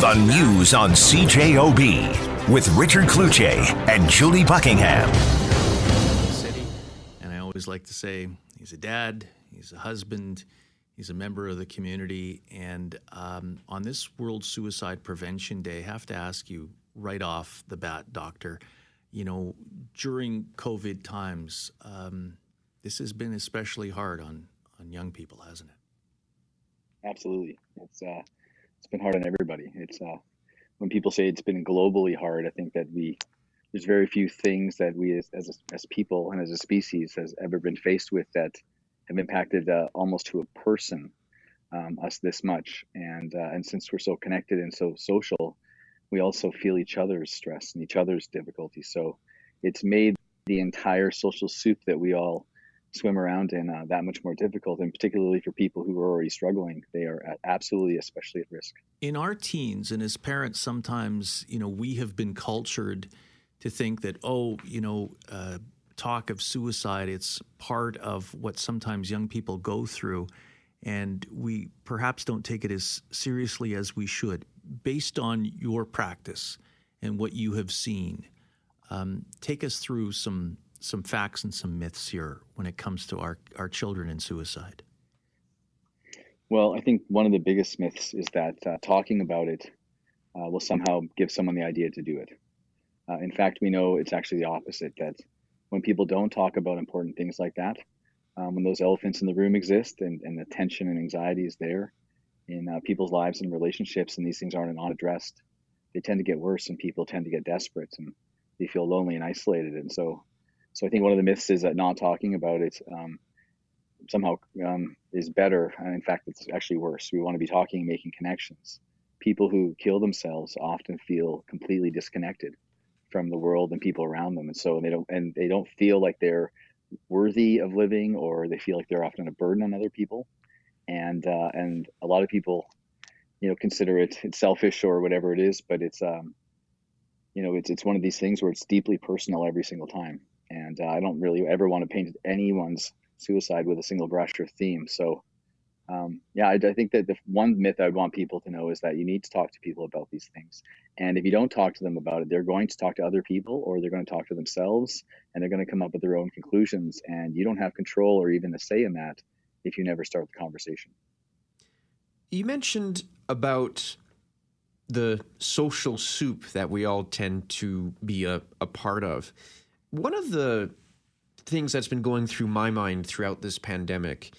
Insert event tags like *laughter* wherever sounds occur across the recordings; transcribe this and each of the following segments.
The news on CJOB with Richard Cloutier and Julie Buckingham. City, and I always like to say he's a dad, he's a husband, he's a member of the community. And um, on this World Suicide Prevention Day, I have to ask you right off the bat, Doctor, you know, during COVID times, um, this has been especially hard on, on young people, hasn't it? Absolutely. It's uh, it's been hard on everybody. It's uh, when people say it's been globally hard, I think that we there's very few things that we as as, as people and as a species has ever been faced with that have impacted uh, almost to a person um, us this much. And uh, and since we're so connected and so social, we also feel each other's stress and each other's difficulties. So it's made the entire social soup that we all swim around in uh, that much more difficult and particularly for people who are already struggling they are absolutely especially at risk. In our teens and as parents sometimes you know we have been cultured to think that oh you know uh, talk of suicide it's part of what sometimes young people go through and we perhaps don't take it as seriously as we should. Based on your practice and what you have seen um, take us through some some facts and some myths here when it comes to our, our children and suicide? Well, I think one of the biggest myths is that uh, talking about it uh, will somehow give someone the idea to do it. Uh, in fact, we know it's actually the opposite that when people don't talk about important things like that, um, when those elephants in the room exist and, and the tension and anxiety is there in uh, people's lives and relationships, and these things aren't not addressed, they tend to get worse and people tend to get desperate and they feel lonely and isolated. And so so I think one of the myths is that not talking about it um, somehow um, is better. And in fact, it's actually worse. We want to be talking, making connections. People who kill themselves often feel completely disconnected from the world and people around them, and so they don't and they don't feel like they're worthy of living, or they feel like they're often a burden on other people. And uh, and a lot of people, you know, consider it selfish or whatever it is, but it's um, you know, it's it's one of these things where it's deeply personal every single time and uh, I don't really ever want to paint anyone's suicide with a single brush or theme. So, um, yeah, I, I, think that the one myth I would want people to know is that you need to talk to people about these things. And if you don't talk to them about it, they're going to talk to other people or they're going to talk to themselves and they're going to come up with their own conclusions. And you don't have control or even a say in that if you never start the conversation. You mentioned about the social soup that we all tend to be a, a part of one of the things that's been going through my mind throughout this pandemic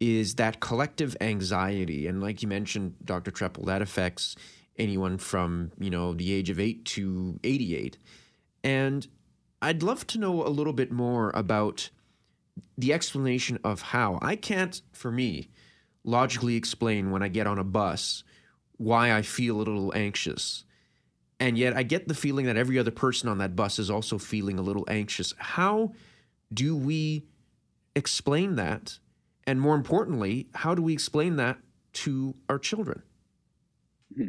is that collective anxiety. And like you mentioned, Dr. Trepel, that affects anyone from, you know, the age of eight to 88. And I'd love to know a little bit more about the explanation of how. I can't, for me, logically explain when I get on a bus why I feel a little anxious. And yet I get the feeling that every other person on that bus is also feeling a little anxious. How do we explain that? And more importantly, how do we explain that to our children? Hmm.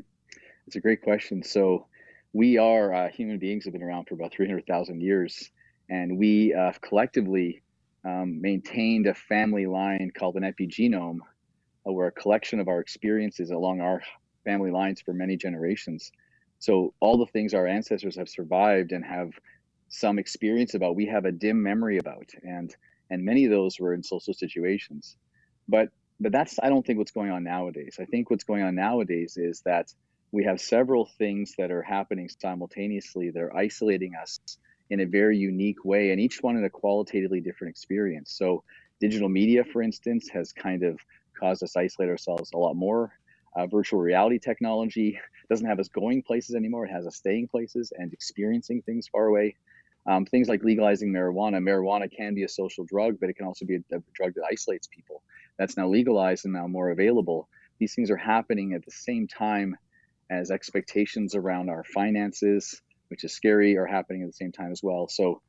It's a great question. So, we are uh, human beings have been around for about 300,000 years, and we uh, collectively um, maintained a family line called an epigenome, uh, where a collection of our experiences along our family lines for many generations so all the things our ancestors have survived and have some experience about, we have a dim memory about, and and many of those were in social situations. But but that's I don't think what's going on nowadays. I think what's going on nowadays is that we have several things that are happening simultaneously. They're isolating us in a very unique way, and each one in a qualitatively different experience. So digital media, for instance, has kind of caused us to isolate ourselves a lot more uh, virtual reality technology *laughs* doesn't have us going places anymore. It has us staying places and experiencing things far away. Um, things like legalizing marijuana. Marijuana can be a social drug, but it can also be a, a drug that isolates people. That's now legalized and now more available. These things are happening at the same time as expectations around our finances, which is scary, are happening at the same time as well. So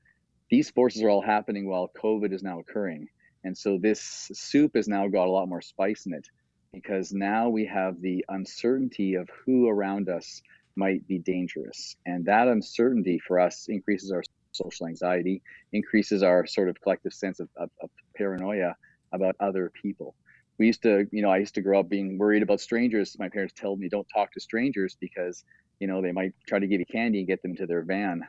these forces are all happening while COVID is now occurring. And so this soup has now got a lot more spice in it because now we have the uncertainty of who around us might be dangerous. And that uncertainty for us increases our social anxiety, increases our sort of collective sense of, of, of paranoia about other people. we used to, you know, I used to grow up being worried about strangers. My parents told me don't talk to strangers because, you know, they might try to give you candy and get them to their van.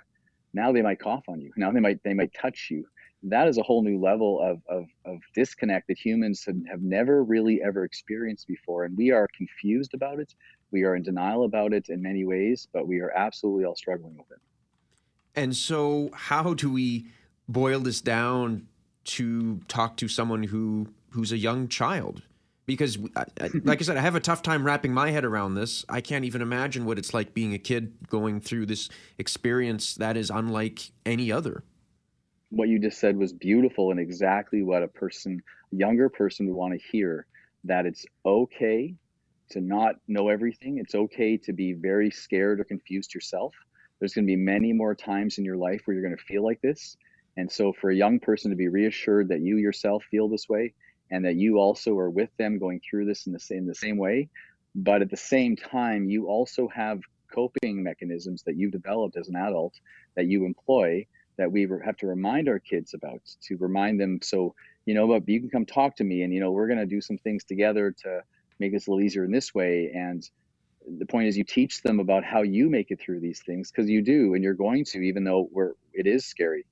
Now they might cough on you. Now they might they might touch you. That is a whole new level of of, of disconnect that humans have, have never really ever experienced before, and we are confused about it. We are in denial about it in many ways, but we are absolutely all struggling with it. And so, how do we boil this down to talk to someone who who's a young child because *laughs* like i said i have a tough time wrapping my head around this i can't even imagine what it's like being a kid going through this experience that is unlike any other what you just said was beautiful and exactly what a person a younger person would want to hear that it's okay to not know everything. It's okay to be very scared or confused yourself. There's going to be many more times in your life where you're going to feel like this. And so, for a young person to be reassured that you yourself feel this way and that you also are with them going through this in the same, the same way, but at the same time, you also have coping mechanisms that you've developed as an adult that you employ that we have to remind our kids about to remind them so you know but you can come talk to me and you know we're going to do some things together to make this a little easier in this way and the point is you teach them about how you make it through these things because you do and you're going to even though we're it is scary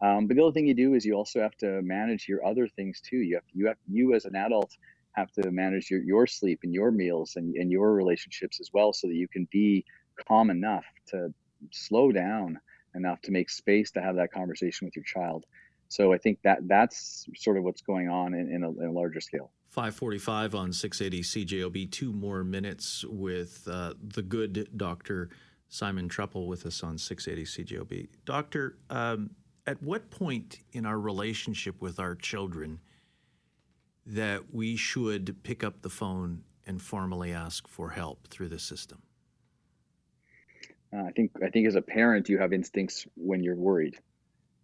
um, but the other thing you do is you also have to manage your other things too. You have you have you as an adult have to manage your, your sleep and your meals and, and your relationships as well so that you can be calm enough to slow down enough to make space to have that conversation with your child. So I think that that's sort of what's going on in, in, a, in a, larger scale. 545 on 680 CJOB. Two more minutes with uh, the good Dr. Simon Trepel with us on 680 CJOB. Doctor, um, at what point in our relationship with our children that we should pick up the phone and formally ask for help through the system? Uh, I think I think as a parent, you have instincts when you're worried,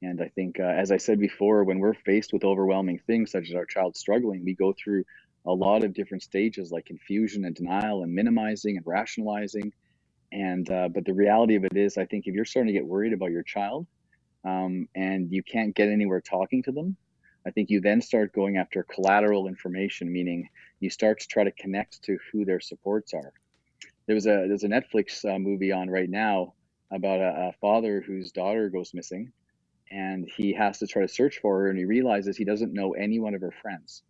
and I think, uh, as I said before, when we're faced with overwhelming things such as our child struggling, we go through a lot of different stages like confusion and denial and minimizing and rationalizing. And uh, but the reality of it is, I think if you're starting to get worried about your child, um, and you can't get anywhere talking to them, I think you then start going after collateral information, meaning you start to try to connect to who their supports are. There was a there's a Netflix uh, movie on right now about a, a father whose daughter goes missing, and he has to try to search for her, and he realizes he doesn't know any one of her friends.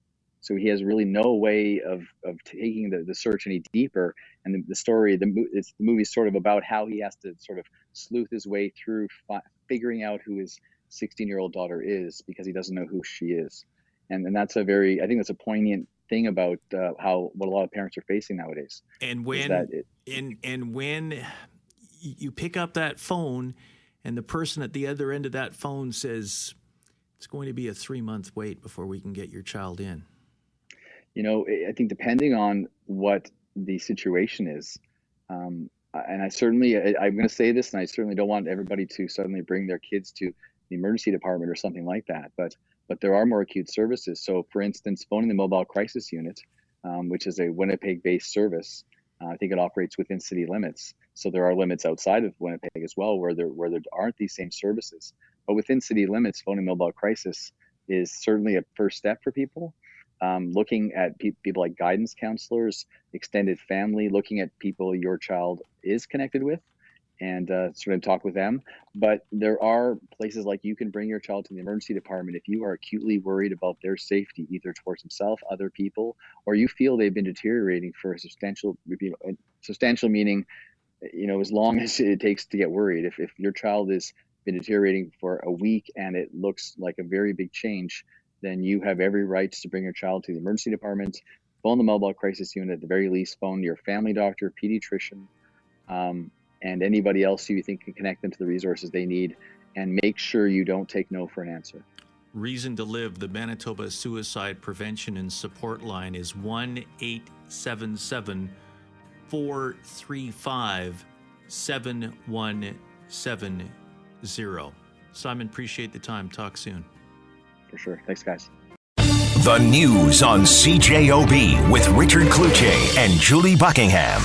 So he has really no way of, of taking the, the search any deeper. And the, the story, the, it's, the sort of about how he has to sort of sleuth his way through fi- figuring out who his 16 year old daughter is because he doesn't know who she is. And, and that's a very, I think that's a poignant thing about uh, how what a lot of parents are facing nowadays. And when, it, and, and when you pick up that phone and the person at the other end of that phone says, it's going to be a three month wait before we can get your child in you know, I think depending on what the situation is, um, and I certainly, I, am going to say this, and I certainly don't want everybody to suddenly bring their kids to the emergency department or something like that. But but there are more acute services. So, for instance, phoning the mobile crisis unit, um, which is a Winnipeg-based service, uh, I think it operates within city limits. So there are limits outside of Winnipeg as well, where there where there aren't these same services. But within city limits, phoning mobile crisis is certainly a first step for people um, looking at pe- people like guidance counselors, extended family, looking at people your child is connected with, and uh, sort of talk with them. But there are places like you can bring your child to the emergency department if you are acutely worried about their safety, either towards himself, other people, or you feel they've been deteriorating for a substantial, substantial meaning, you know, as long *laughs* as it takes to get worried. If if your child has been deteriorating for a week and it looks like a very big change then you have every right to bring your child to the emergency department, phone the mobile crisis unit, at the very least, phone your family doctor, pediatrician, um, and anybody else who you think can connect them to the resources they need, and make sure you don't take no for an answer. Reason to Live, the Manitoba Suicide Prevention and Support Line is 1 877 435 7170. Simon, appreciate the time. Talk soon for sure. Thanks, guys. The news on CJOB with Richard Cloutier and Julie Buckingham.